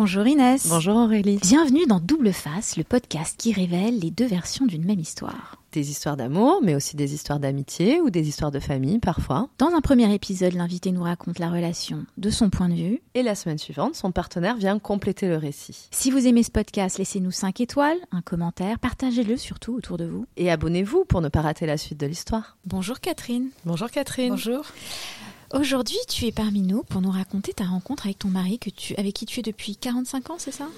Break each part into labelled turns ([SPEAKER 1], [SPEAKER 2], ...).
[SPEAKER 1] Bonjour Inès.
[SPEAKER 2] Bonjour Aurélie.
[SPEAKER 1] Bienvenue dans Double Face, le podcast qui révèle les deux versions d'une même histoire.
[SPEAKER 2] Des histoires d'amour, mais aussi des histoires d'amitié ou des histoires de famille parfois.
[SPEAKER 1] Dans un premier épisode, l'invité nous raconte la relation de son point de vue.
[SPEAKER 2] Et la semaine suivante, son partenaire vient compléter le récit.
[SPEAKER 1] Si vous aimez ce podcast, laissez-nous 5 étoiles, un commentaire, partagez-le surtout autour de vous.
[SPEAKER 2] Et abonnez-vous pour ne pas rater la suite de l'histoire.
[SPEAKER 1] Bonjour Catherine.
[SPEAKER 2] Bonjour Catherine.
[SPEAKER 3] Bonjour.
[SPEAKER 1] Aujourd'hui, tu es parmi nous pour nous raconter ta rencontre avec ton mari que tu, avec qui tu es depuis 45 ans, c'est ça?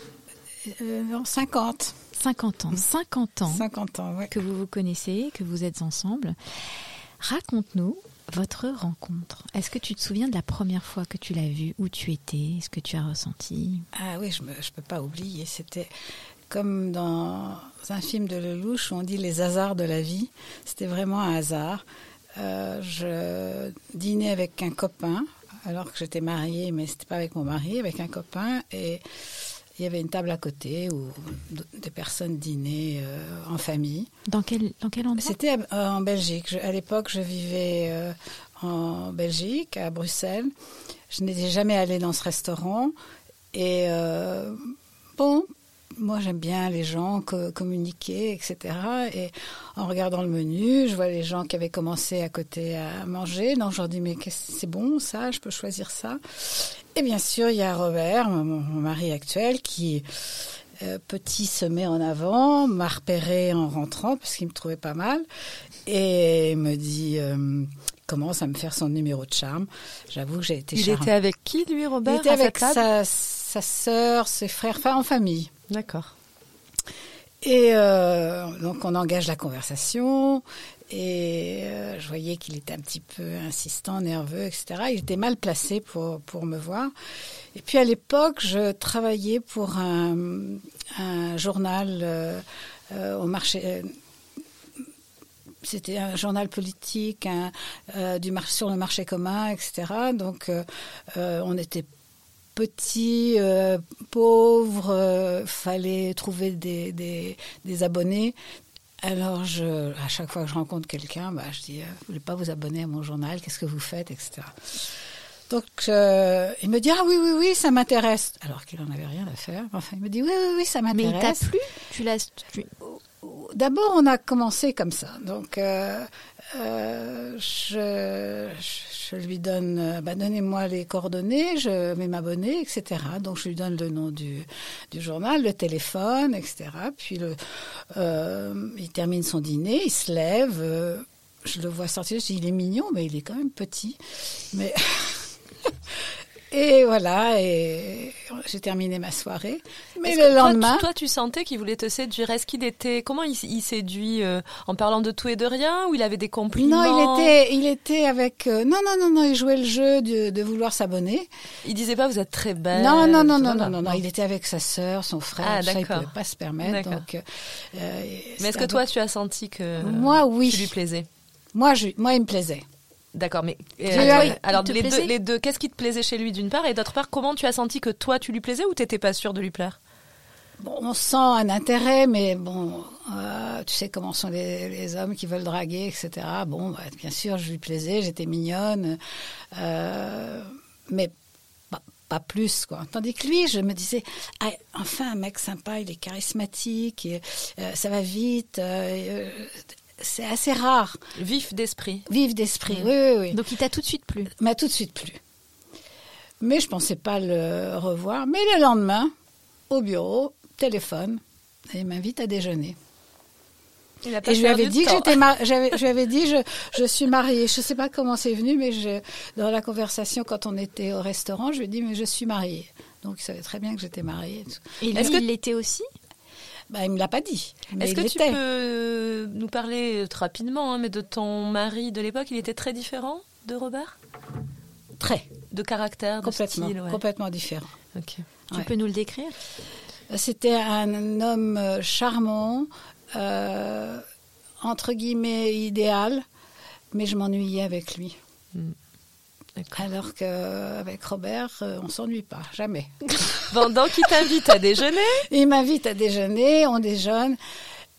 [SPEAKER 3] Euh, Non, 50.
[SPEAKER 1] 50 ans. 50 ans.
[SPEAKER 3] 50 ans, ouais.
[SPEAKER 1] Que vous vous connaissez, que vous êtes ensemble. Raconte-nous votre rencontre. Est-ce que tu te souviens de la première fois que tu l'as vu, où tu étais, ce que tu as ressenti?
[SPEAKER 3] Ah oui, je ne peux pas oublier. C'était comme dans un film de Lelouch où on dit les hasards de la vie. C'était vraiment un hasard. Euh, je dînais avec un copain, alors que j'étais mariée, mais c'était pas avec mon mari, avec un copain, et il y avait une table à côté où des personnes dînaient euh, en famille.
[SPEAKER 1] Dans quel, dans quel endroit?
[SPEAKER 3] C'était en Belgique. à l'époque, je vivais euh, en Belgique, à Bruxelles. Je n'étais jamais allée dans ce restaurant. Et bon, moi j'aime bien les gens communiquer, etc. Et en regardant le menu, je vois les gens qui avaient commencé à côté à manger. Donc je leur dis mais c'est bon ça, je peux choisir ça? Et bien sûr il y a Robert, mon, mari actuel, qui euh, petit se met en avant, m'a repéré en rentrant parce qu'il me trouvait pas mal et me dit euh, commence à me faire son numéro de charme? J'avoue que j'ai été
[SPEAKER 2] Il était avec qui lui Robert
[SPEAKER 3] Il était avec sa, sa sœur, ses frères, enfin en famille.
[SPEAKER 2] D'accord.
[SPEAKER 3] Et euh, donc on engage la conversation et euh, je voyais qu'il était un petit peu insistant, nerveux, etc. Il était mal placé pour, pour me voir. Et puis à l'époque, je travaillais pour un, journal euh, au marché. c'était un journal politique du sur le marché commun, etc. Donc on était petit, euh, pauvre, euh, fallait trouver des, des, abonnés. Alors, je, à chaque fois que je rencontre quelqu'un, bah, je dis, euh, vous voulez pas vous abonner à mon journal Qu'est-ce que vous faites, etc. Donc, il me dit, ah oui, oui, oui, ça m'intéresse. Alors qu'il n'en avait rien à faire. Enfin, il me dit, oui, oui, oui, ça m'intéresse.
[SPEAKER 1] Mais il t'a plu? Tu l'as...
[SPEAKER 3] D'abord, on a commencé comme ça. Donc, je, je, lui donne, euh, bah, donnez-moi les coordonnées, je vais m'abonner, etc. Donc je lui donne le nom du, journal, le téléphone, etc. Puis euh, il termine son dîner, il se lève. Euh, je le vois sortir, je dis, il est mignon, mais il est quand même petit. Mais Et voilà, et j'ai terminé ma soirée. Mais le lendemain,
[SPEAKER 2] toi, tu sentais qu'il voulait te séduire? Est-ce qu'il était comment il, séduit euh, en parlant de tout et de rien ou il avait des compliments?
[SPEAKER 3] Non, il était, il était avec. Euh, non, non, non, non, il jouait le jeu de, de vouloir s'abonner.
[SPEAKER 2] Il disait pas vous êtes très belle.
[SPEAKER 3] Non, non, non, non, non, non, non, Il était avec sa sœur, son frère. Ah, ça, il pouvait pas se permettre. Donc, euh,
[SPEAKER 2] mais est-ce que toi, tu as senti que
[SPEAKER 3] moi, oui,
[SPEAKER 2] tu lui plaisais?
[SPEAKER 3] Moi, je, moi, il me plaisait.
[SPEAKER 2] D'accord, mais euh, alors les deux, les deux, qu'est-ce qui te plaisait chez lui d'une part et d'autre part, comment tu as senti que toi tu lui plaisais ou t'étais pas sûre de lui plaire?
[SPEAKER 3] Bon, on sent un intérêt, mais bon, euh, tu sais comment sont les, hommes qui veulent draguer, etc. Bon, bah, bien sûr, je lui plaisais, j'étais mignonne, euh, mais pas, plus, quoi. Tandis que lui, je me disais, ah, enfin, un mec sympa, il est charismatique, ça va vite c'est assez rare.
[SPEAKER 2] Vif d'esprit.
[SPEAKER 3] Vif d'esprit, oui, oui, oui.
[SPEAKER 1] Donc il t'a tout de suite plu
[SPEAKER 3] M'a tout de suite plu. Mais je pensais pas le revoir. Mais le lendemain, au bureau, téléphone, et il m'invite à déjeuner. et je lui avais dit que j'étais je lui avais dit je, je suis mariée. Je sais pas comment c'est venu, mais je, dans la conversation quand on était au restaurant, je lui ai dit mais je suis mariée. Donc il savait très bien que j'étais mariée.
[SPEAKER 1] Et lui, il l'était aussi?
[SPEAKER 3] Bah, il me l'a pas dit.
[SPEAKER 2] Est-ce que tu peux nous parler rapidement, hein, mais de ton mari de l'époque, il était très différent de Robert?
[SPEAKER 3] Très.
[SPEAKER 2] De caractère, de
[SPEAKER 3] complètement,
[SPEAKER 2] style,
[SPEAKER 3] complètement différent.
[SPEAKER 1] Tu peux nous le décrire?
[SPEAKER 3] C'était un homme euh, charmant, euh, entre guillemets idéal, mais je m'ennuyais avec lui. Hmm. Alors qu'avec Robert, euh, on s'ennuie pas, jamais.
[SPEAKER 2] donc il t'invite à déjeuner
[SPEAKER 3] Il m'invite à déjeuner, on déjeune.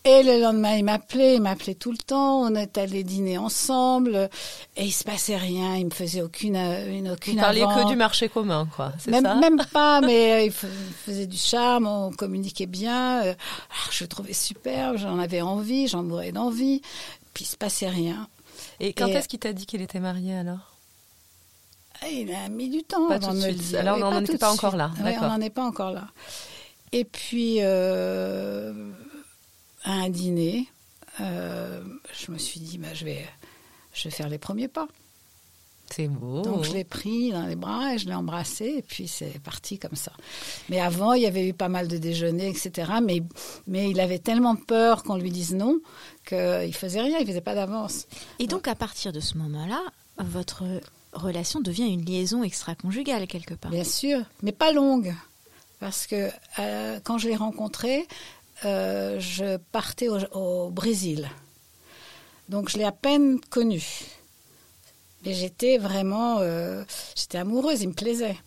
[SPEAKER 3] Et le lendemain, il m'appelait, il m'appelait tout le temps. On est allé dîner ensemble et il se passait rien. Il me faisait aucune, une, aucune. Vous
[SPEAKER 2] parliez que du marché commun, quoi.
[SPEAKER 3] Même,
[SPEAKER 2] ça?
[SPEAKER 3] même pas, mais euh, il faisait du charme, on communiquait bien. Euh, je le trouvais superbe, j'en avais envie, j'en mourais d'envie. Puis il se passait rien.
[SPEAKER 2] Et quand est-ce qu'il t'a dit qu'il était marié alors?
[SPEAKER 3] Il a mis du temps avant de me le dire.
[SPEAKER 2] Alors on n'en était pas encore là.
[SPEAKER 3] Oui, on n'en est pas encore là. Et puis. Euh à un dîner, euh, je me suis dit, bah, je, vais, je vais faire les premiers pas.
[SPEAKER 2] C'est beau.
[SPEAKER 3] Donc je l'ai pris dans les bras et je l'ai embrassé et puis c'est parti comme ça. Mais avant, il y avait eu pas mal de déjeuners, etc. Mais, mais il avait tellement peur qu'on lui dise non qu'il faisait rien, il faisait pas d'avance.
[SPEAKER 1] Et donc à partir de ce moment-là, votre relation devient une liaison extra-conjugale quelque part.
[SPEAKER 3] Bien sûr, mais pas longue. Parce que euh, quand je l'ai rencontré, euh, je partais au, Brésil. Donc je l'ai à peine connu. Mais j'étais vraiment, euh, j'étais amoureuse, il me plaisait.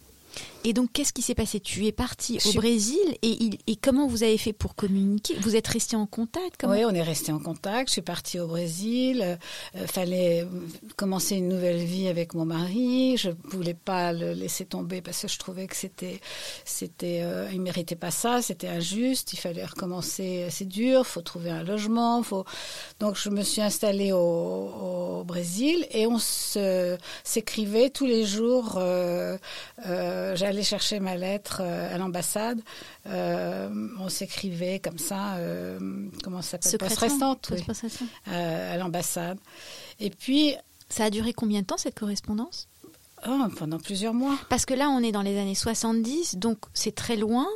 [SPEAKER 1] Et donc, qu'est-ce qui s'est passé? Tu es parti au Brésil et, et, comment vous avez fait pour communiquer? Vous êtes resté en contact?
[SPEAKER 3] Oui, on est resté en contact. Je suis partie au Brésil. Il euh, fallait commencer une nouvelle vie avec mon mari. Je voulais pas le laisser tomber parce que je trouvais que c'était, c'était, euh, il méritait pas ça. C'était injuste. Il fallait recommencer. C'est dur. Faut trouver un logement. Faut. Donc, je me suis installée au, au Brésil et on s'écrivait tous les jours. Euh, euh j'allais chercher ma lettre euh, à l'ambassade. Euh, on s'écrivait comme ça, euh, comment ça s'appelle?
[SPEAKER 1] Poste restante, oui,
[SPEAKER 3] à l'ambassade. Et puis.
[SPEAKER 1] Ça a duré combien de temps cette correspondance?
[SPEAKER 3] oh, Pendant plusieurs mois.
[SPEAKER 1] Parce que là, on est dans les années 70, donc c'est très loin.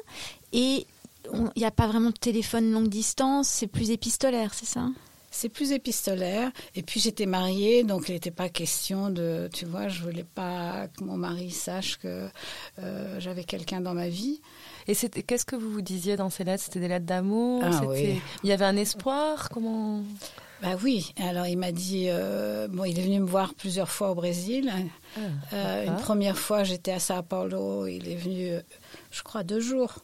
[SPEAKER 1] Et il n'y a pas vraiment de téléphone longue distance, c'est plus épistolaire, c'est ça?
[SPEAKER 3] C'est plus épistolaire. Et puis j'étais mariée, donc il n'était pas question de, tu vois, je voulais pas que mon mari sache que euh, j'avais quelqu'un dans ma vie.
[SPEAKER 2] Et qu'est-ce que vous vous disiez dans ces lettres? C'était des lettres d'amour?
[SPEAKER 3] Ah,
[SPEAKER 2] Il y avait un espoir? Comment?
[SPEAKER 3] Bah oui, alors il m'a dit, euh, bon, il est venu me voir plusieurs fois au Brésil. Ah, euh, une première fois, j'étais à Sao Paulo, il est venu, je crois, deux jours.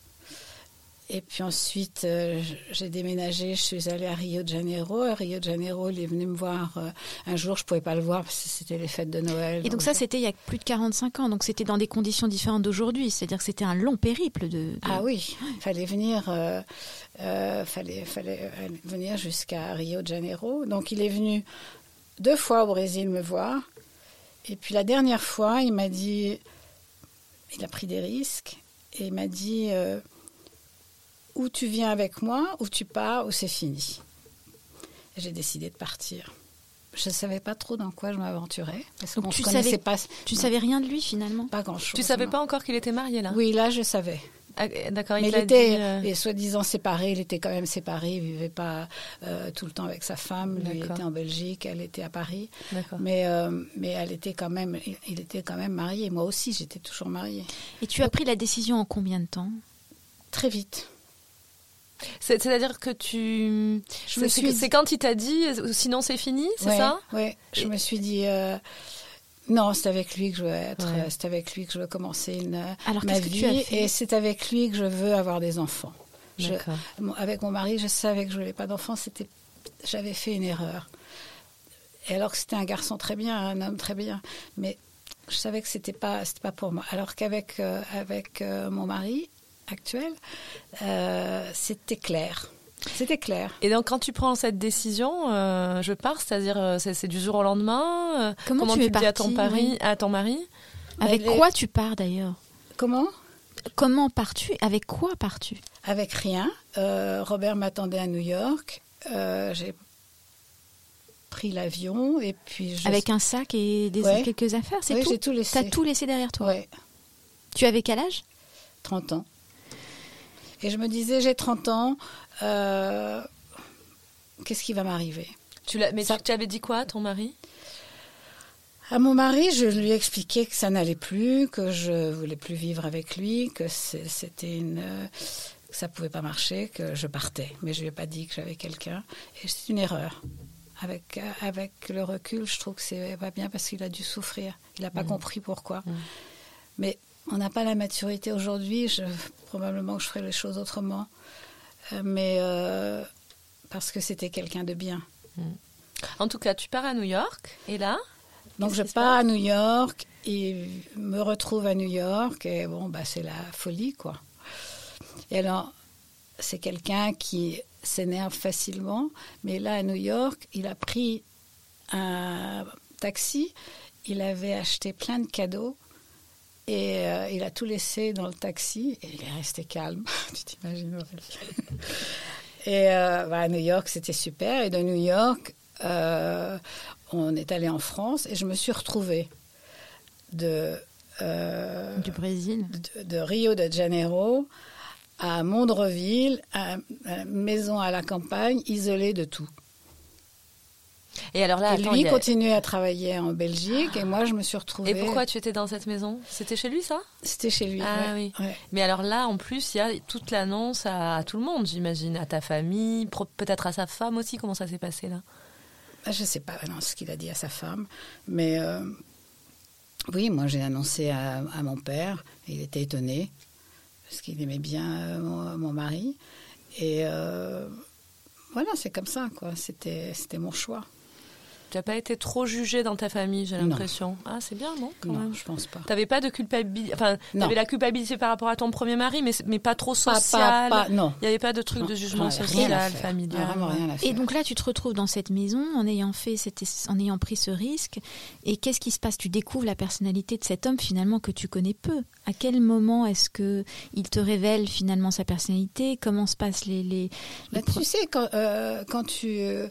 [SPEAKER 3] Et puis ensuite, euh, j'ai déménagé, je suis allée à Rio de Janeiro. À Rio de Janeiro, il est venu me voir euh, un jour, je ne pouvais pas le voir parce que c'était les fêtes de Noël.
[SPEAKER 1] Et donc, ça, c'était il y a plus de 45 ans, donc c'était dans des conditions différentes d'aujourd'hui, c'est-à-dire que c'était un long périple de...
[SPEAKER 3] Ah oui, il fallait venir, euh, fallait, fallait venir jusqu'à Rio de Janeiro. Donc il est venu deux fois au Brésil me voir. Et puis la dernière fois, il m'a dit, il a pris des risques, et il m'a dit ou tu viens avec moi, ou tu pars, ou c'est fini. J'ai décidé de partir. Je ne savais pas trop dans quoi je m'aventurais.
[SPEAKER 1] Tu savais, pas. Tu savais rien de lui finalement?
[SPEAKER 3] Pas grand-chose.
[SPEAKER 2] Tu savais pas encore qu'il était marié là?
[SPEAKER 3] Oui, là je savais.
[SPEAKER 2] Ah, d'accord,
[SPEAKER 3] il, était euh, soi-disant séparé. Il était quand même séparé. Il vivait pas euh, tout le temps avec sa femme. Lui était en Belgique, elle était à Paris. Mais euh, mais elle était quand même, il était quand même marié. Moi aussi, j'étais toujours mariée.
[SPEAKER 1] Et tu as pris la décision en combien de temps?
[SPEAKER 3] Très vite.
[SPEAKER 2] C'est-à-dire que tu. C'est quand il t'a dit, sinon c'est fini, c'est ça
[SPEAKER 3] Oui, je me suis dit. Euh, non, c'est avec lui que je veux être. C'est avec lui que je veux commencer une,
[SPEAKER 1] Alors,
[SPEAKER 3] ma vie. Et c'est avec lui que je veux avoir des enfants. avec mon mari, je savais que je voulais pas d'enfants. C'était, j'avais fait une erreur. Et alors que c'était un garçon très bien, un homme très bien, mais je savais que c'était pas, c'était pas pour moi. Alors qu'avec euh, avec euh, mon mari, actuelle, euh, c'était clair. C'était clair.
[SPEAKER 2] Et donc, quand tu prends cette décision, euh, je pars, c'est-à-dire, euh, c'est du jour au lendemain.
[SPEAKER 1] comment, tu,
[SPEAKER 2] es
[SPEAKER 1] dis
[SPEAKER 2] à ton, pari, à ton mari?
[SPEAKER 1] Avec quoi tu pars d'ailleurs?
[SPEAKER 3] Comment?
[SPEAKER 1] Comment pars-tu? Avec quoi pars-tu?
[SPEAKER 3] Avec rien. Robert m'attendait à New York. J'ai pris l'avion et puis.
[SPEAKER 1] Avec un sac et des quelques affaires, c'est
[SPEAKER 3] oui,
[SPEAKER 1] tout.
[SPEAKER 3] j'ai tout laissé.
[SPEAKER 1] T'as tout laissé derrière toi. Tu avais quel âge?
[SPEAKER 3] 30 ans. Et je me disais, j'ai 30 ans, euh, qu'est-ce qui va m'arriver?
[SPEAKER 2] Tu Mais tu avais dit quoi à ton mari?
[SPEAKER 3] À mon mari, je lui ai expliqué que ça n'allait plus, que je voulais plus vivre avec lui, que c'était une, que ça pouvait pas marcher, que je partais. Mais je lui ai pas dit que j'avais quelqu'un. Et c'est une erreur. Avec, avec le recul, je trouve que c'est pas bien parce qu'il a dû souffrir. Il n'a pas mmh. compris pourquoi. Mmh. Mais on n'a pas la maturité aujourd'hui. Je, probablement que je ferai les choses autrement. Euh, mais euh, parce que c'était quelqu'un de bien. Hmm.
[SPEAKER 2] En tout cas, tu pars à New York et là
[SPEAKER 3] Donc je pars à New York et me retrouve à New York et bon, bah, c'est la folie quoi. Et alors, c'est quelqu'un qui s'énerve facilement, mais là à New York, il a pris un taxi, il avait acheté plein de cadeaux et euh, il a tout laissé dans le taxi et il est resté calme. tu t'imagines Et euh, bah, à New York, c'était super. Et de New York, euh, on est allé en France et je me suis retrouvée de
[SPEAKER 1] du Brésil,
[SPEAKER 3] de, Rio de Janeiro à Mondreville, à, à maison à la campagne, isolée de tout.
[SPEAKER 2] Et alors là,
[SPEAKER 3] et lui continuait à travailler en Belgique et moi je me suis retrouvée.
[SPEAKER 2] Et pourquoi tu étais dans cette maison? C'était chez lui ça?
[SPEAKER 3] C'était chez lui. Ah oui.
[SPEAKER 2] Mais alors là, en plus, il y a toute l'annonce à, tout le monde, j'imagine, à ta famille, peut-être à sa femme aussi. Comment ça s'est passé là?
[SPEAKER 3] Bah, Je ne sais pas non, ce qu'il a dit à sa femme, mais euh, oui, moi j'ai annoncé à, mon père. il était étonné parce qu'il aimait bien euh, mon, mari et euh, voilà, c'est comme ça quoi. C'était c'était mon choix.
[SPEAKER 2] Tu n'as pas été trop jugée dans ta famille, j'ai l'impression. Ah, c'est bien, non
[SPEAKER 3] quand Non, je pense pas.
[SPEAKER 2] Tu n'avais pas de culpabilité. Enfin, tu avais la culpabilité par rapport à ton premier mari, mais, mais pas trop social.
[SPEAKER 3] non.
[SPEAKER 2] Il n'y avait pas de truc de jugement social, familial.
[SPEAKER 3] Vraiment rien à faire.
[SPEAKER 1] Et donc là, tu te retrouves dans cette maison en ayant, fait en ayant pris ce risque. Et qu'est-ce qui se passe? Tu découvres la personnalité de cet homme finalement que tu connais peu. À quel moment est-ce que il te révèle finalement sa personnalité? Comment se passent les. les,
[SPEAKER 3] bah, tu sais, quand, euh, quand tu. Euh,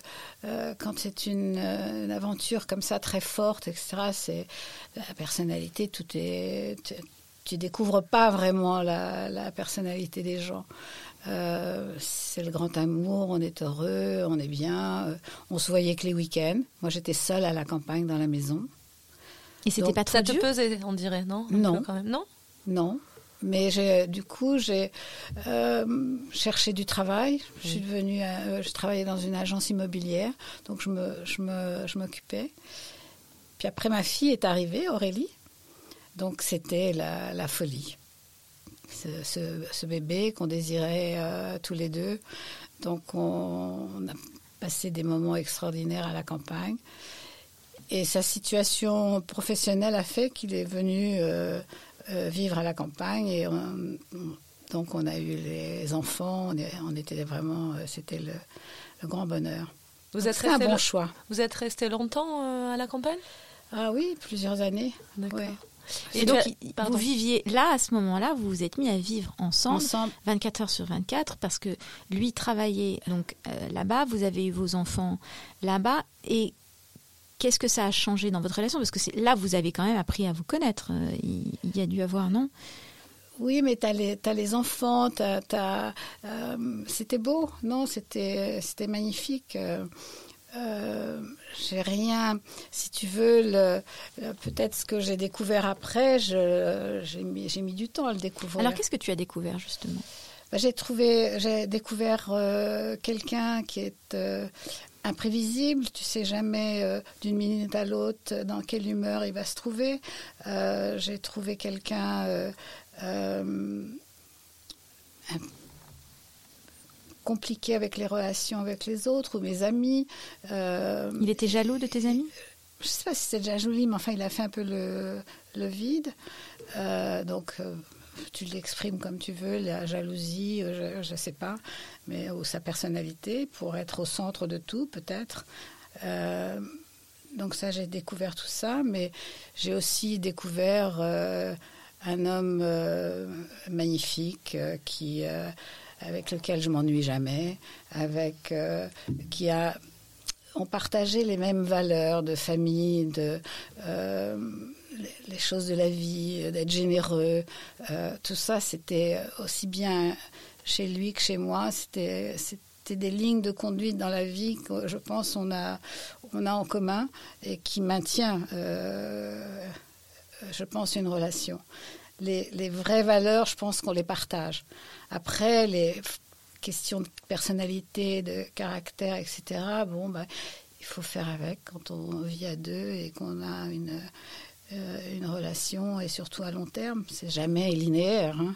[SPEAKER 3] euh, quand c'est une, une, aventure comme ça très forte, etc. C'est la personnalité, tout est. Tu, découvres pas vraiment la, personnalité des gens. Euh, c'est le grand amour, on est heureux, on est bien. Euh, on se voyait que les week-ends. Moi, j'étais seule à la campagne dans la maison.
[SPEAKER 1] Et c'était pas trop
[SPEAKER 2] Ça
[SPEAKER 1] te
[SPEAKER 2] pesait, on dirait, non?
[SPEAKER 3] Non.
[SPEAKER 2] Quand même. Non?
[SPEAKER 3] Non. Mais du coup, j'ai euh, cherché du travail. Je suis devenue, euh, je travaillais dans une agence immobilière, donc je me, je me, je m'occupais. Puis après, ma fille est arrivée, Aurélie. Donc c'était la, la folie. Ce, ce, bébé qu'on désirait euh, tous les deux. Donc on, on, a passé des moments extraordinaires à la campagne. Et sa situation professionnelle a fait qu'il est venu euh, vivre à la campagne. Et donc, on a eu les enfants. On, était vraiment. Euh, c'était le, grand bonheur.
[SPEAKER 2] Vous êtes
[SPEAKER 3] un bon choix.
[SPEAKER 2] Vous êtes resté longtemps euh, à la campagne?
[SPEAKER 3] Ah oui, plusieurs années.
[SPEAKER 1] D'accord. Et, donc, vous viviez là, à ce moment-là, vous vous êtes mis à vivre ensemble, ensemble. 24 heures sur 24, parce que lui travaillait donc là-bas, vous avez eu vos enfants là-bas, et Qu'est-ce que ça a changé dans votre relation? Parce que là, vous avez quand même appris à vous connaître. Euh, il, y a dû avoir, non?
[SPEAKER 3] Oui, mais tu as, as, les enfants, euh, c'était beau, non? C'était magnifique. Euh, j'ai rien, si tu veux, peut-être ce que j'ai découvert après, j'ai mis, mis, du temps à le découvrir.
[SPEAKER 1] Alors qu'est-ce que tu as découvert justement?
[SPEAKER 3] Bah, J'ai trouvé, j'ai découvert quelqu'un qui est imprévisible. Tu sais jamais euh, d'une minute à l'autre dans quelle humeur il va se trouver. Euh, j'ai trouvé quelqu'un euh, compliqué avec les relations avec les autres ou mes amis.
[SPEAKER 1] il était jaloux de tes amis?
[SPEAKER 3] Je ne sais pas si c'était jaloux, mais enfin, il a fait un peu le, le vide. donc, tu l'exprimes comme tu veux, la jalousie, euh, je ne sais pas, mais ou sa personnalité pour être au centre de tout peut-être. Euh, donc ça, j'ai découvert tout ça, mais j'ai aussi découvert euh, un homme magnifique qui, avec lequel je m'ennuie jamais, avec qui a on partageait les mêmes valeurs de famille, de les choses de la vie, d'être généreux. Euh, tout ça, c'était aussi bien chez lui que chez moi. C'était des lignes de conduite dans la vie que je pense on a on a en commun et qui maintient, euh, je pense, une relation. Les, les, vraies valeurs, je pense qu'on les partage. Après, les questions de personnalité, de caractère, etc. Bon, bah, il faut faire avec quand on vit à deux et qu'on a une, euh, une relation et surtout à long terme. C'est jamais linéaire. Hein.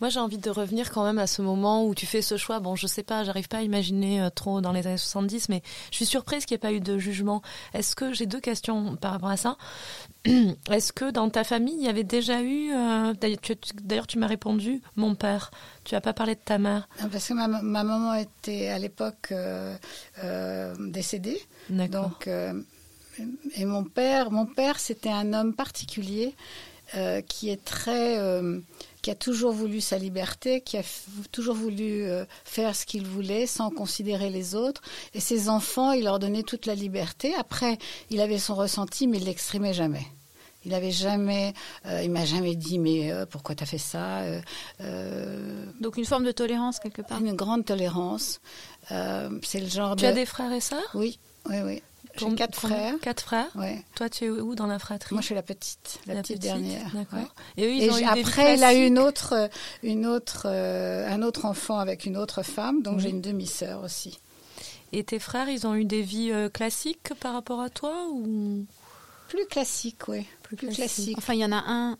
[SPEAKER 2] Moi, j'ai envie de revenir quand même à ce moment où tu fais ce choix. Bon, je sais pas, j'arrive pas à imaginer euh, trop dans les années 70, mais je suis surprise qu'il n'y ait pas eu de jugement. Est-ce que j'ai deux questions par rapport à ça Est-ce que dans ta famille, il y avait déjà eu euh, D'ailleurs, tu, m'as répondu, mon père. Tu n'as pas parlé de ta mère.
[SPEAKER 3] parce que ma, maman était à l'époque euh, décédée. Donc, et mon père, mon père, c'était un homme particulier qui est très qui a toujours voulu sa liberté, qui a toujours voulu euh, faire ce qu'il voulait sans considérer les autres. Et ses enfants, il leur donnait toute la liberté. Après, il avait son ressenti, mais il l'exprimait jamais. Il avait jamais, euh, il m'a jamais dit mais euh, pourquoi tu as fait ça.
[SPEAKER 1] Donc une forme de tolérance quelque part.
[SPEAKER 3] Une grande tolérance. c'est le genre.
[SPEAKER 2] Tu as des frères et sœurs?
[SPEAKER 3] Oui, oui, oui. J'ai quatre frères.
[SPEAKER 2] Quatre frères? Ouais. Toi, tu es où dans la fratrie?
[SPEAKER 3] Moi, je suis la petite, la, petite, dernière.
[SPEAKER 2] D'accord.
[SPEAKER 3] Et, eux, ils ont eu après, il a eu une autre, une autre, euh, un autre enfant avec une autre femme, donc j'ai une demi-sœur aussi.
[SPEAKER 2] Et tes frères, ils ont eu des vies euh, classiques par rapport à toi ou?
[SPEAKER 3] Plus classiques, oui. Plus, classiques.
[SPEAKER 1] Enfin, il y en a un.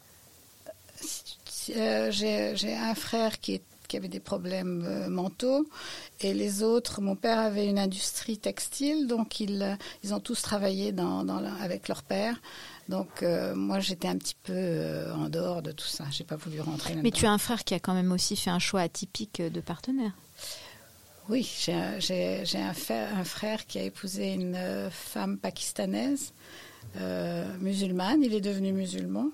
[SPEAKER 3] Euh, j'ai un frère qui est qui avaient des problèmes euh, mentaux. Et les autres, mon père avait une industrie textile, donc ils, ils ont tous travaillé dans, dans avec leur père. Donc euh, moi, j'étais un petit peu euh, en dehors de tout ça. J'ai pas voulu rentrer
[SPEAKER 1] Mais tu as un frère qui a quand même aussi fait un choix atypique de partenaire.
[SPEAKER 3] Oui, j'ai un, un, frère qui a épousé une femme pakistanaise, musulmane. Il est devenu musulman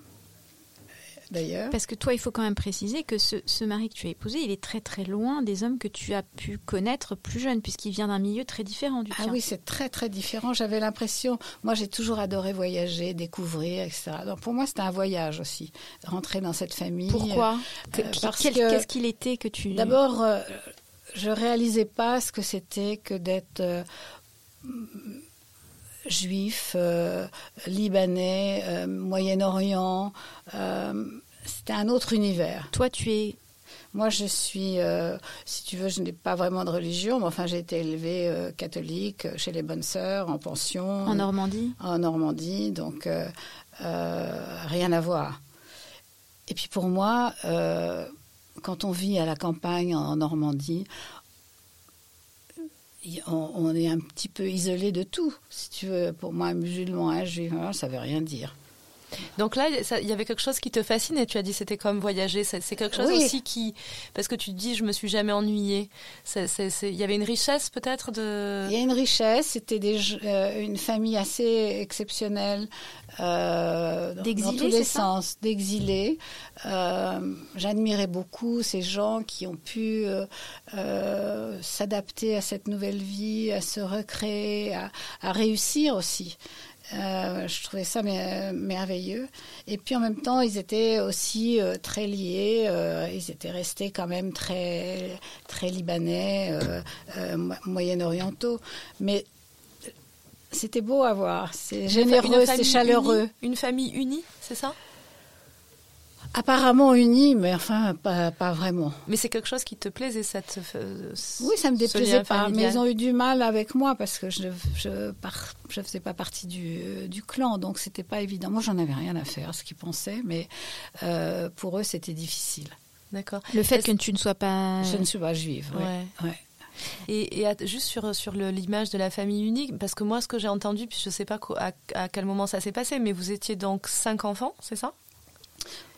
[SPEAKER 3] d'ailleurs.
[SPEAKER 1] Parce que toi, il faut quand même préciser que ce, mari que tu as épousé, il est très très loin des hommes que tu as pu connaître plus jeune, puisqu'il vient d'un milieu très différent du
[SPEAKER 3] ah tien. Ah oui, c'est très très différent. J'avais l'impression, moi j'ai toujours adoré voyager, découvrir, etc. Donc pour moi, c'était un voyage aussi, rentrer dans cette famille.
[SPEAKER 1] Pourquoi euh, Qu'est-ce qu'il était que tu...
[SPEAKER 3] D'abord, euh, je réalisais pas ce que c'était que d'être... Euh, juif, libanais, Moyen-Orient, c'était un autre univers.
[SPEAKER 1] Toi, tu es
[SPEAKER 3] moi, je suis, euh, si tu veux, je n'ai pas vraiment de religion, mais enfin, j'ai été élevée euh, catholique euh, chez les bonnes sœurs, en pension.
[SPEAKER 1] En Normandie
[SPEAKER 3] En Normandie, donc rien à voir. Et puis pour moi, quand on vit à la campagne en Normandie, on, est un petit peu isolé de tout. Si tu veux, pour moi, un musulman, un juif, ça veut rien dire.
[SPEAKER 2] Donc là, il y avait quelque chose qui te fascine et tu as dit c'était comme voyager. C'est quelque chose aussi qui, parce que tu dis je me suis jamais ennuyée. Il y avait une richesse peut-être de.
[SPEAKER 3] Il y a une richesse. C'était euh, une famille assez exceptionnelle. Euh, dans tous les sens, d'exilés. Euh, j'admirais beaucoup ces gens qui ont pu s'adapter à cette nouvelle vie, à se recréer, à réussir aussi. Euh, je trouvais ça merveilleux. Et puis en même temps, ils étaient aussi euh, très liés. Euh, ils étaient restés quand même très, très libanais, moyen-orientaux. Mais c'était beau à voir. C'est généreux, c'est chaleureux.
[SPEAKER 2] une famille unie, c'est ça?
[SPEAKER 3] Apparemment unis, mais enfin pas, pas vraiment.
[SPEAKER 2] Mais c'est quelque chose qui te plaisait, cette
[SPEAKER 3] Oui, ça me déplaisait pas, mais ils ont eu du mal avec moi parce que je je, je faisais pas partie du, du clan, donc c'était pas évident. Moi, j'en avais rien à faire, ce qu'ils pensaient, mais euh, pour eux, c'était difficile.
[SPEAKER 2] D'accord.
[SPEAKER 1] Le fait que tu ne sois pas.
[SPEAKER 3] Je ne suis pas juive. Ouais. ouais.
[SPEAKER 2] Et, et juste sur, sur l'image de la famille unique, parce que moi, ce que j'ai entendu, puis je ne sais pas à, à, quel moment ça s'est passé, mais vous étiez donc cinq enfants, c'est ça?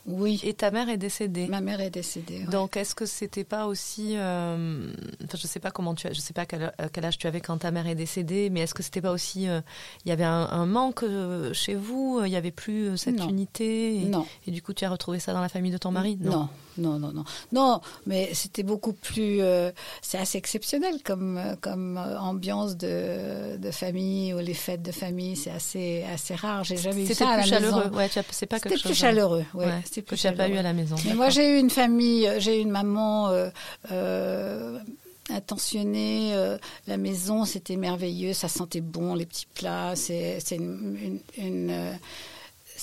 [SPEAKER 3] Oui.
[SPEAKER 2] Et ta mère est décédée.
[SPEAKER 3] Ma mère est décédée.
[SPEAKER 2] Donc, est-ce que c'était pas aussi, euh, enfin, je sais pas comment tu, as, je sais pas quel, quel, âge tu avais quand ta mère est décédée, mais est-ce que c'était pas aussi, euh, il y avait un, manque euh, chez vous, il y avait plus cette unité. Et,
[SPEAKER 3] non.
[SPEAKER 2] Et du coup, tu as retrouvé ça dans la famille de ton mari?
[SPEAKER 3] non non, non, non. Non, mais c'était beaucoup plus. Euh, c'est assez exceptionnel comme, comme ambiance de, de famille ou les fêtes de famille. C'est assez, assez rare. J'ai jamais eu ça à la
[SPEAKER 2] chaleureux.
[SPEAKER 3] maison.
[SPEAKER 2] Ouais, c'est pas quelque
[SPEAKER 3] chose. C'était plus chaleureux. Ouais,
[SPEAKER 2] c'était plus que tu n'as pas eu à la maison.
[SPEAKER 3] Mais moi, j'ai eu une famille. J'ai eu une maman. Euh, euh, attentionnée, la maison c'était merveilleux, ça sentait bon les petits plats, c'est une, une, une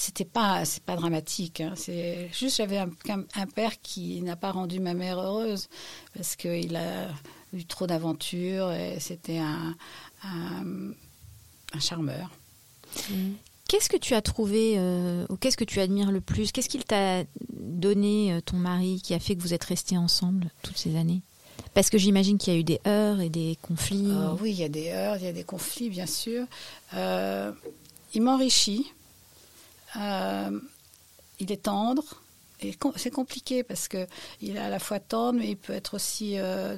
[SPEAKER 3] c'était pas c'est pas dramatique hein. c'est juste j'avais un, un, père qui n'a pas rendu ma mère heureuse parce qu'il a eu trop d'aventures et c'était un, un, charmeur
[SPEAKER 1] mmh. Qu'est-ce que tu as trouvé euh, ou qu'est-ce que tu admires le plus? Qu'est-ce qu'il t'a donné, euh, ton mari, qui a fait que vous êtes restés ensemble toutes ces années? Parce que j'imagine qu'il y a eu des heurts et des conflits.
[SPEAKER 3] Ah oui, il y a des heurts, il y a des conflits, bien sûr. Euh, il m'enrichit. Il est tendre c'est compliqué parce que il est à la fois tendre, mais il peut être aussi euh,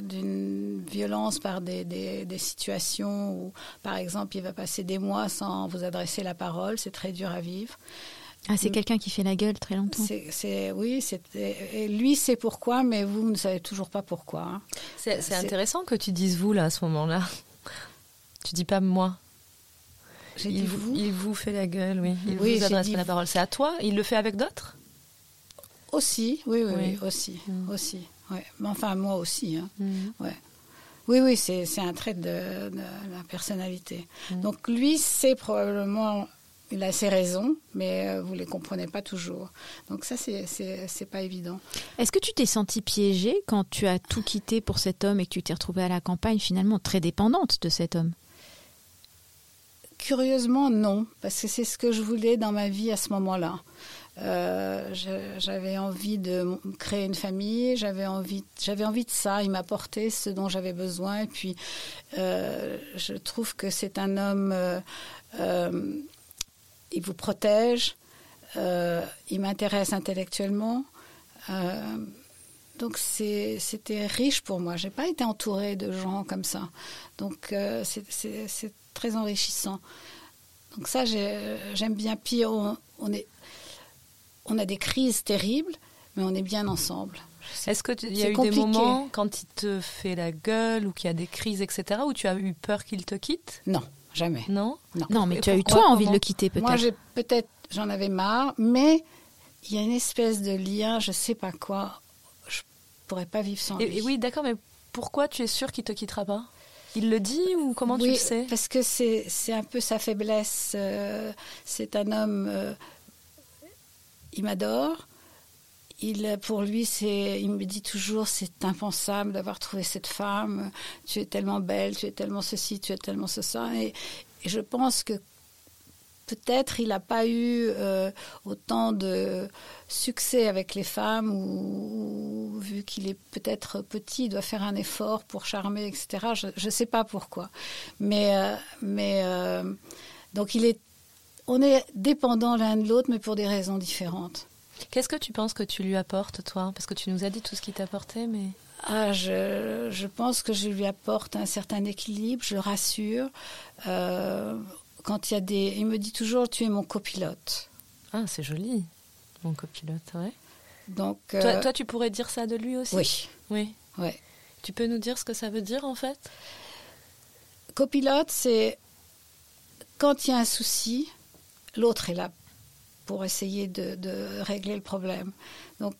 [SPEAKER 3] d'une violence par des, des, situations où, par exemple, il va passer des mois sans vous adresser la parole. C'est très dur à vivre.
[SPEAKER 1] Ah, c'est quelqu'un qui fait la gueule très longtemps.
[SPEAKER 3] C'est, oui, et lui sait pourquoi, mais vous ne savez toujours pas pourquoi. Hein.
[SPEAKER 2] C'est, intéressant que tu dises vous là à ce moment-là. Tu dis pas moi. Il vous, il vous fait la gueule, oui. Il vous adresse la parole. C'est à toi. Il le fait avec d'autres?
[SPEAKER 3] Aussi, oui, oui, aussi, mm. aussi. Ouais. Mais enfin, moi aussi. Hein. Mm. Ouais. Oui, oui, c'est un trait de, la personnalité. Mm. Donc lui, c'est probablement, il a ses raisons, mais euh, vous ne les comprenez pas toujours. Donc ça, c'est pas évident.
[SPEAKER 1] Est-ce que tu t'es sentie piégée quand tu as tout quitté pour cet homme et que tu t'es retrouvée à la campagne, finalement très dépendante de cet homme?
[SPEAKER 3] Curieusement, non, parce que c'est ce que je voulais dans ma vie à ce moment-là. Euh, j'avais envie de créer une famille, j'avais envie, de ça. Il m'apportait ce dont j'avais besoin. Et puis, euh, je trouve que c'est un homme. Euh, il vous protège. il m'intéresse intellectuellement. Donc c'était riche pour moi. J'ai pas été entourée de gens comme ça. Donc c'est très enrichissant. Donc ça j'aime bien. Puis on, on est on a des crises terribles, mais on est bien ensemble.
[SPEAKER 2] Est-ce qu'il y a eu des moments quand il te fait la gueule ou qu'il y a des crises, etc., où tu as eu peur qu'il te quitte?
[SPEAKER 3] Non, jamais.
[SPEAKER 2] Non?
[SPEAKER 1] Non, mais tu as eu toi envie de le quitter peut-être?
[SPEAKER 3] Moi, peut-être, j'en avais marre, mais il y a une espèce de lien, je sais pas quoi. Pourrais pas vivre sans lui.
[SPEAKER 2] Et oui, d'accord, mais pourquoi tu es sûr qu'il te quittera pas? Il le dit ou comment tu le sais?
[SPEAKER 3] Parce que c'est un peu sa faiblesse. Euh, c'est un homme euh, il m'adore. Il, pour lui, c'est, il me dit toujours, c'est impensable d'avoir trouvé cette femme. Tu es tellement belle, tu es tellement ceci, tu es tellement ça. Et, je pense que peut-être il n'a pas eu euh, autant de succès avec les femmes ou, vu qu'il est peut-être petit, il doit faire un effort pour charmer, etc. Je ne sais pas pourquoi. Mais, euh, mais euh, donc il est on est dépendants l'un de l'autre, mais pour des raisons différentes.
[SPEAKER 2] Qu'est-ce que tu penses que tu lui apportes, toi? Parce que tu nous as dit tout ce qu'il t'apportait, mais...
[SPEAKER 3] Ah, je, pense que je lui apporte un certain équilibre, je le rassure. Euh, quand il y a des... Il me dit toujours, tu es mon copilote.
[SPEAKER 2] Ah, c'est joli, mon copilote, ouais.
[SPEAKER 3] Donc,
[SPEAKER 2] toi, toi, tu pourrais dire ça de lui aussi
[SPEAKER 3] Oui.
[SPEAKER 2] Oui.
[SPEAKER 3] Ouais.
[SPEAKER 2] Tu peux nous dire ce que ça veut dire, en fait?
[SPEAKER 3] Copilote, c'est quand il y a un souci, l'autre est là pour essayer de, régler le problème. Donc,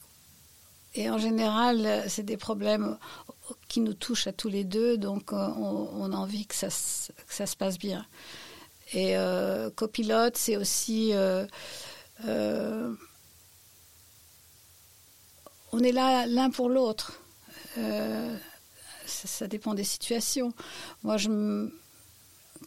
[SPEAKER 3] et en général, c'est des problèmes qui nous touchent à tous les deux, donc euh, on, a envie que ça, ça, se passe bien. Et euh, copilote, c'est aussi... Euh, on est là l'un pour l'autre. Ça, ça, dépend des situations. Moi, je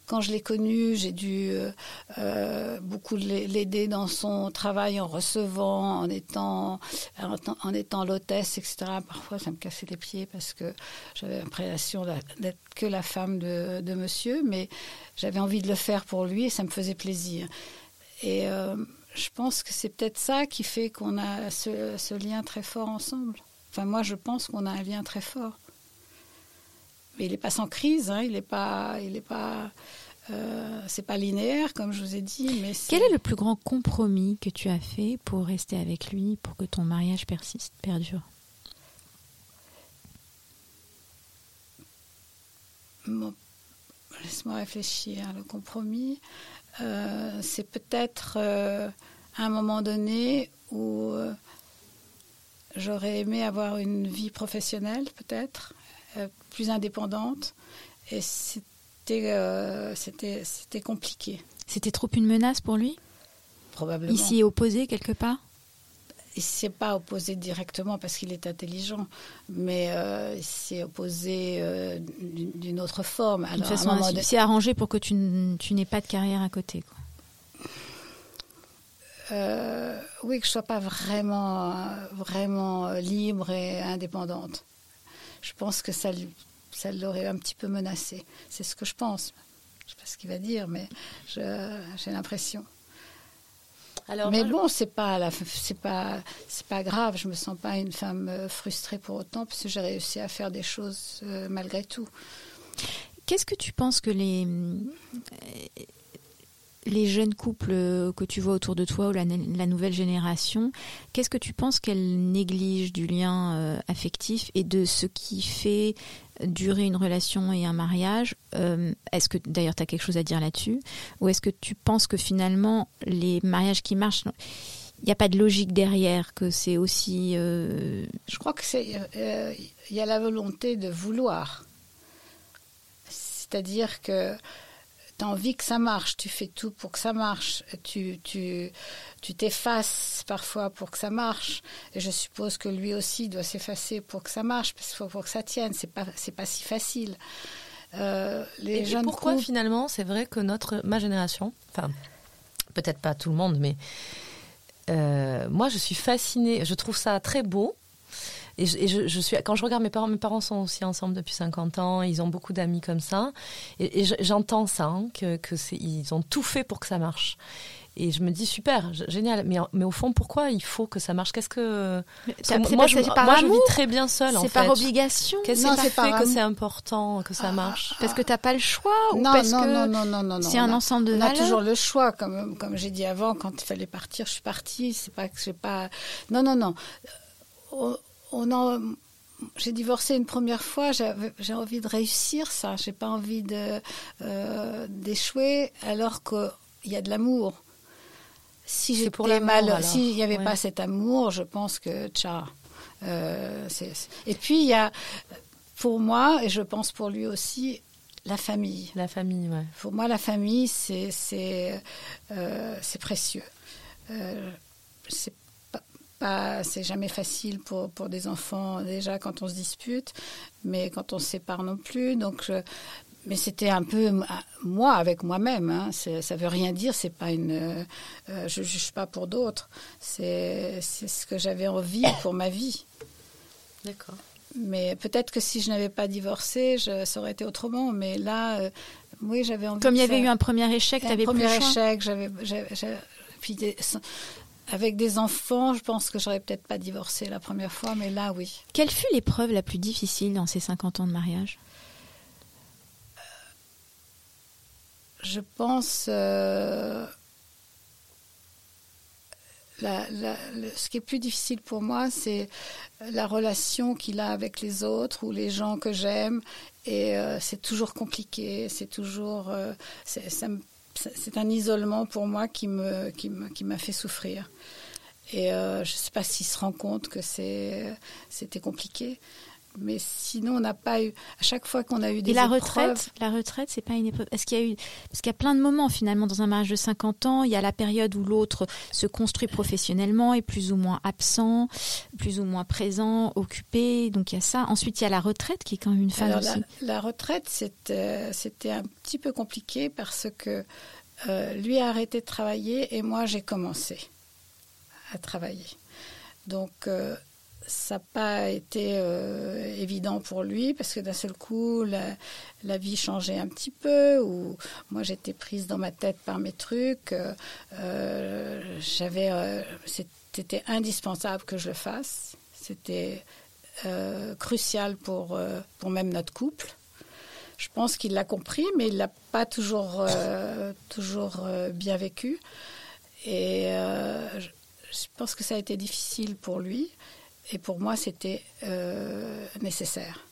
[SPEAKER 3] quand je l'ai connu, j'ai dû euh, euh, beaucoup l'aider dans son travail en recevant, en étant, en, étant l'hôtesse, etc. Parfois, ça me cassait les pieds parce que j'avais l'impression d'être que la femme de, monsieur, mais j'avais envie de le faire pour lui et ça me faisait plaisir. Et euh, je pense que c'est peut-être ça qui fait qu'on a ce, ce lien très fort ensemble. Enfin, moi, je pense qu'on a un lien très fort. Mais il n'est pas sans crise, hein, il n'est pas, il est pas, euh, c'est pas linéaire comme je vous ai dit. Mais
[SPEAKER 1] quel est le plus grand compromis que tu as fait pour rester avec lui, pour que ton mariage persiste, perdure?
[SPEAKER 3] Laisse-moi réfléchir. Le compromis, euh, c'est peut-être euh, à un moment donné où j'aurais aimé avoir une vie professionnelle, peut-être, plus indépendante. Et euh, c'était c'était compliqué.
[SPEAKER 1] C'était trop une menace pour lui?
[SPEAKER 3] Probablement. Il
[SPEAKER 1] s'y est opposé quelque part?
[SPEAKER 3] Il ne s'est pas opposé directement parce qu'il est intelligent, mais euh, il s'est opposé d'une autre forme.
[SPEAKER 1] Toute façon, il s'est arrangé pour que tu, n'aies pas de carrière à côté. Quoi.
[SPEAKER 3] euh, oui, que je sois pas vraiment, vraiment libre et indépendante. Je pense que ça, ça l'aurait un petit peu menacé. C'est ce que je pense. Je sais pas ce qu'il va dire, mais j'ai l'impression. Alors, mais bon, c'est pas c'est pas c'est pas grave. Je me sens pas une femme euh, frustrée pour autant parce que j'ai réussi à faire des choses euh, malgré tout.
[SPEAKER 1] Qu'est-ce que tu penses que les les jeunes couples que tu vois autour de toi ou la, nouvelle génération, qu'est-ce que tu penses qu'elles négligent du lien euh, affectif et de ce qui fait durer une relation et un mariage euh, Est-ce que d'ailleurs tu as quelque chose à dire là-dessus? Ou est-ce que tu penses que finalement les mariages qui marchent, il n'y a pas de logique derrière, que c'est aussi... Euh,
[SPEAKER 3] Je crois que c'est... Il y a la volonté de vouloir. C'est-à-dire que tu as envie que ça marche, tu fais tout pour que ça marche, tu tu tu t'effaces parfois pour que ça marche. Et je suppose que lui aussi doit s'effacer pour que ça marche parce qu'il faut pour que ça tienne, c'est pas c'est pas si facile.
[SPEAKER 2] Euh, les et, pourquoi finalement c'est vrai que notre ma génération, enfin peut-être pas tout le monde mais euh, moi je suis fascinée, je trouve ça très beau et, je, suis, quand je regarde mes parents, mes parents sont aussi ensemble depuis 50 ans, ils ont beaucoup d'amis comme ça. Et, j'entends ça, hein, que, que ils ont tout fait pour que ça marche. Et je me dis super, génial. Mais, mais au fond, pourquoi il faut que ça marche? Qu'est-ce que
[SPEAKER 1] moi, je, moi je vis
[SPEAKER 2] très bien seule.
[SPEAKER 1] C'est par obligation?
[SPEAKER 2] Qu'est-ce qui fait que c'est important que ça marche?
[SPEAKER 1] Parce que t'as pas le choix ou
[SPEAKER 3] non,
[SPEAKER 1] parce
[SPEAKER 3] non,
[SPEAKER 1] que
[SPEAKER 3] non, non, non, non,
[SPEAKER 1] C'est un ensemble de
[SPEAKER 3] on
[SPEAKER 1] valeurs?
[SPEAKER 3] On a toujours le choix, comme comme j'ai dit avant, quand il fallait partir, je suis partie. C'est pas que j'ai pas. Non, non, non on j'ai divorcé une première fois, j'ai envie de réussir ça, j'ai pas envie de euh, d'échouer alors qu'il y a de l'amour. Si j'étais mal, s'il n'y avait pas cet amour, je pense que tcha. Euh, et puis il y a, pour moi et je pense pour lui aussi, la famille.
[SPEAKER 2] La famille, ouais.
[SPEAKER 3] Pour moi, la famille, c'est c'est euh, précieux. c'est c'est jamais facile pour, pour des enfants déjà quand on se dispute, mais quand on se sépare non plus. Donc, mais c'était un peu moi avec moi-même. Hein. Ça veut rien dire. C'est pas une. Euh, je juge pas pour d'autres. C'est ce que j'avais envie pour ma vie.
[SPEAKER 2] D'accord.
[SPEAKER 3] Mais peut-être que si je n'avais pas divorcé, je, ça aurait été autrement. Mais là, euh, oui, j'avais envie.
[SPEAKER 1] Comme il y avait eu un premier échec, tu avais
[SPEAKER 3] plus premier échec, j'avais, puis avec des enfants, je pense que j'aurais peut-être pas divorcé la première fois, mais là, oui.
[SPEAKER 1] Quelle fut l'épreuve la plus difficile dans ces 50 ans de mariage?
[SPEAKER 3] Je pense. Euh, ce qui est plus difficile pour moi, c'est la relation qu'il a avec les autres ou les gens que j'aime. Et euh, c'est toujours compliqué, c'est toujours. Euh, ça me c'est un isolement pour moi qui me qui qui m'a fait souffrir. Et euh, je ne sais pas s'il se rend compte que c'est c'était compliqué. Mais sinon, on n'a pas eu. À chaque fois qu'on a eu des
[SPEAKER 1] Et la retraite, la retraite, c'est pas une épreuve. Est-ce qu'il y a eu Parce qu'il y a plein de moments finalement dans un mariage de 50 ans. Il y a la période où l'autre se construit professionnellement, est plus ou moins absent, plus ou moins présent, occupé. Donc il y a ça. Ensuite, il y a la retraite qui est quand même une phase aussi.
[SPEAKER 3] La, retraite, c'était c'était un petit peu compliqué parce que euh, lui a arrêté de travailler et moi j'ai commencé à travailler. Donc euh, ça n'a pas été euh, évident pour lui parce que d'un seul coup, la, vie changeait un petit peu, ou moi j'étais prise dans ma tête par mes trucs. Euh, j'avais, euh, c'était indispensable que je le fasse. C'était crucial pour, pour même notre couple. Je pense qu'il l'a compris, mais il l'a pas toujours, toujours bien vécu. Et je pense que ça a été difficile pour lui. Et pour moi, c'était euh, nécessaire.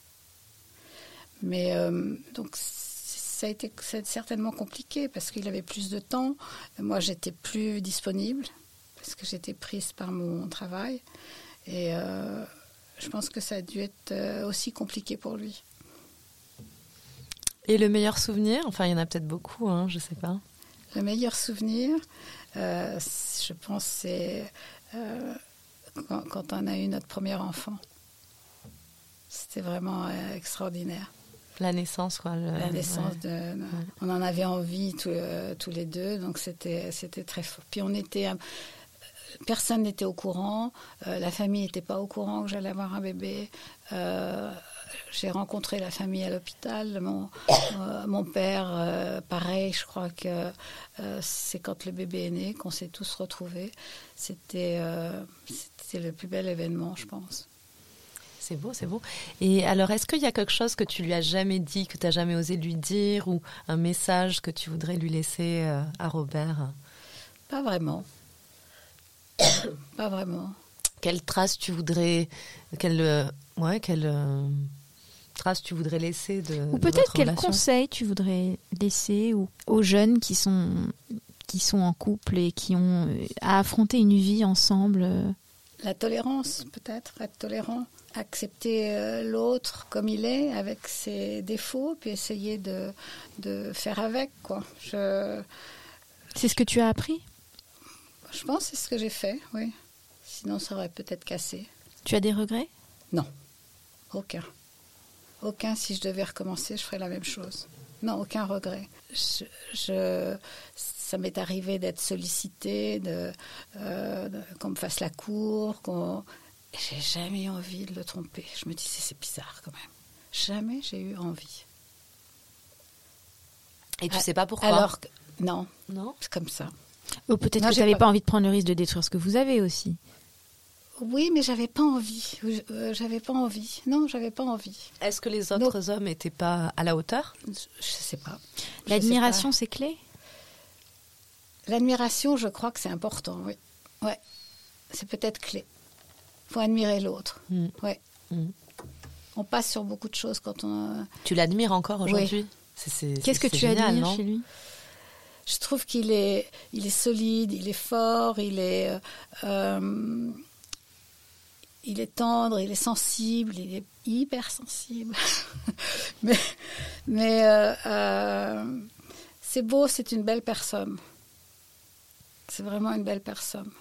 [SPEAKER 3] Mais euh, donc, ça a été certainement compliqué parce qu'il avait plus de temps. Moi, j'étais plus disponible parce que j'étais prise par mon travail. Et euh, je pense que ça a dû être aussi compliqué pour lui.
[SPEAKER 2] Et le meilleur souvenir? Enfin, il y en a peut-être beaucoup, hein, je ne sais pas.
[SPEAKER 3] Le meilleur souvenir, je pense, c'est quand, on a eu notre premier enfant. C'était vraiment euh, extraordinaire.
[SPEAKER 2] La naissance, quoi.
[SPEAKER 3] la naissance, de, on en avait envie tous, euh, tous les deux, donc c'était, c'était très fort. Puis on était, personne n'était au courant, la famille n'était pas au courant que j'allais avoir un bébé. J'ai rencontré la famille à l'hôpital. Mon, mon père, pareil, je crois que c'est quand le bébé est né qu'on s'est tous retrouvés. C'était c'était le plus bel événement, je pense.
[SPEAKER 2] C'est beau, c'est beau. Et alors, est-ce qu'il y a quelque chose que tu lui as jamais dit, que tu n'as jamais osé lui dire, ou un message que tu voudrais lui laisser euh, à Robert?
[SPEAKER 3] Pas vraiment. Pas vraiment.
[SPEAKER 2] Quelle trace tu voudrais, quelle, euh, ouais, quelle euh, trace tu voudrais laisser de
[SPEAKER 1] ou peut-être quel conseil tu voudrais laisser aux jeunes qui sont qui sont en couple et qui ont à affronter une vie ensemble.
[SPEAKER 3] La tolérance, peut-être, être tolérant accepter euh, l'autre comme il est, avec ses défauts, puis essayer de, de faire avec. Quoi. Je...
[SPEAKER 1] C'est ce que tu as appris?
[SPEAKER 3] Je pense que c'est ce que j'ai fait, oui. Sinon, ça aurait peut-être cassé.
[SPEAKER 1] Tu as des regrets?
[SPEAKER 3] Non, aucun. Aucun, si je devais recommencer, je ferais la même chose. Non, aucun regret. Je, ça m'est arrivé d'être sollicité, de, euh, qu'on me fasse la cour, qu'on j'ai jamais eu envie de le tromper. Je me disais, c'est bizarre quand même. Jamais j'ai eu envie.
[SPEAKER 2] Et tu ne sais pas pourquoi
[SPEAKER 3] Alors, non. Non C'est comme ça.
[SPEAKER 1] Ou peut-être que tu n'avais pas... envie de prendre le risque de détruire ce que vous avez aussi.
[SPEAKER 3] Oui, mais j'avais pas envie. Euh, j'avais pas envie. Non, j'avais pas envie.
[SPEAKER 2] Est-ce que les autres hommes n'étaient pas à la hauteur?
[SPEAKER 3] Je sais pas.
[SPEAKER 1] L'admiration, c'est clé?
[SPEAKER 3] L'admiration, je crois que c'est important, oui. Ouais. C'est peut-être clé faut admirer l'autre. Mm. Ouais. Mm. On passe sur beaucoup de choses quand on.
[SPEAKER 2] Tu l'admires encore aujourd'hui?
[SPEAKER 1] Qu'est-ce que tu admires chez lui?
[SPEAKER 3] Je trouve qu'il est, il est solide, il est fort, il est, euh, il est tendre, il est sensible, il est hyper sensible. mais, mais euh, euh, c'est beau, c'est une belle personne. C'est vraiment une belle personne.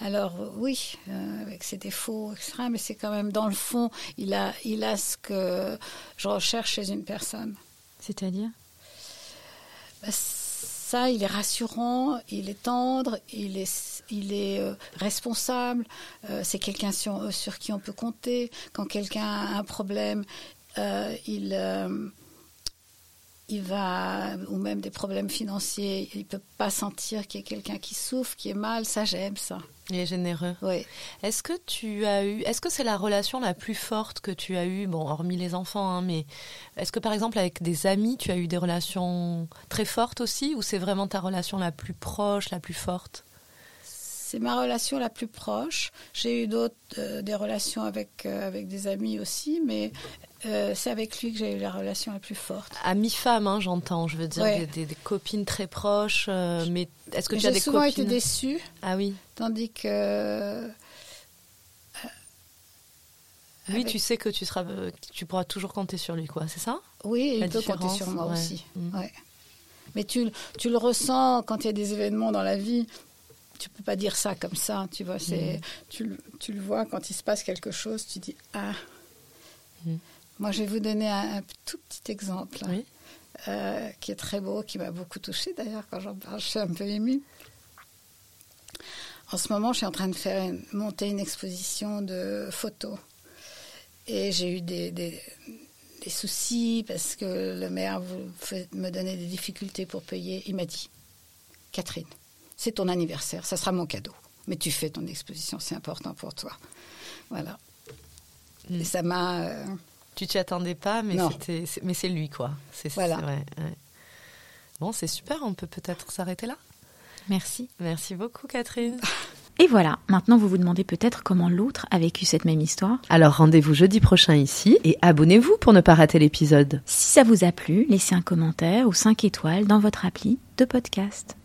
[SPEAKER 3] Alors oui, euh, avec ses défauts, etc., mais c'est quand même dans le fond, il a, il a ce que je recherche chez une personne.
[SPEAKER 1] C'est-à-dire?
[SPEAKER 3] Bah, Ça, il est rassurant, il est tendre, il est, il est euh, responsable, euh, c'est quelqu'un sur, sur, qui on peut compter. Quand quelqu'un a un problème, il il va, ou même des problèmes financiers, il ne peut pas sentir qu'il y a quelqu'un qui souffre, qui est mal, ça j'aime ça.
[SPEAKER 2] Il est généreux.
[SPEAKER 3] Oui.
[SPEAKER 2] Est-ce que tu as eu, est-ce que c'est la relation la plus forte que tu as eue, bon, hormis les enfants, hein, mais est-ce que par exemple avec des amis, tu as eu des relations très fortes aussi, ou c'est vraiment ta relation la plus proche, la plus forte?
[SPEAKER 3] C'est ma relation la plus proche. J'ai eu d'autres, euh, des relations avec, euh, avec des amis aussi, mais euh, c'est avec lui que j'ai eu la relation la plus forte.
[SPEAKER 2] Ami-femme, hein, j'entends, je veux dire, des, copines très proches. Euh, mais est-ce que tu as des copines J'ai
[SPEAKER 3] souvent été déçue.
[SPEAKER 2] Ah oui.
[SPEAKER 3] Tandis que. Euh,
[SPEAKER 2] lui, tu sais que tu, seras, tu pourras toujours compter sur lui, quoi, c'est ça?
[SPEAKER 3] Oui, il peut compter sur moi aussi. Mm. Ouais. Mais tu, tu le ressens quand il y a des événements dans la vie tu peux pas dire ça comme ça, tu vois. C'est, mm. tu, tu, le vois quand il se passe quelque chose, tu dis ah. Mm. Moi, je vais vous donner un, tout petit exemple euh, qui est très beau, qui m'a beaucoup touchée d'ailleurs quand j'en parle. Je suis un peu émue. En ce moment, je suis en train de faire monter une exposition de photos. Et j'ai eu des, des, soucis parce que le maire me donnait des difficultés pour payer. Il m'a dit Catherine, c'est ton anniversaire, ça sera mon cadeau. Mais tu fais ton exposition, c'est important pour toi. Voilà. Mm. Et ça m'a. Euh,
[SPEAKER 2] tu t'y attendais pas, mais c'était, mais c'est lui quoi. C'est voilà. Bon, c'est super. On peut peut-être s'arrêter là.
[SPEAKER 1] Merci.
[SPEAKER 2] Merci beaucoup, Catherine.
[SPEAKER 1] Et voilà, maintenant vous vous demandez peut-être comment l'autre a vécu cette même histoire.
[SPEAKER 2] Alors rendez-vous jeudi prochain ici et abonnez-vous pour ne pas rater l'épisode.
[SPEAKER 1] Si ça vous a plu, laissez un commentaire ou 5 étoiles dans votre appli de podcast.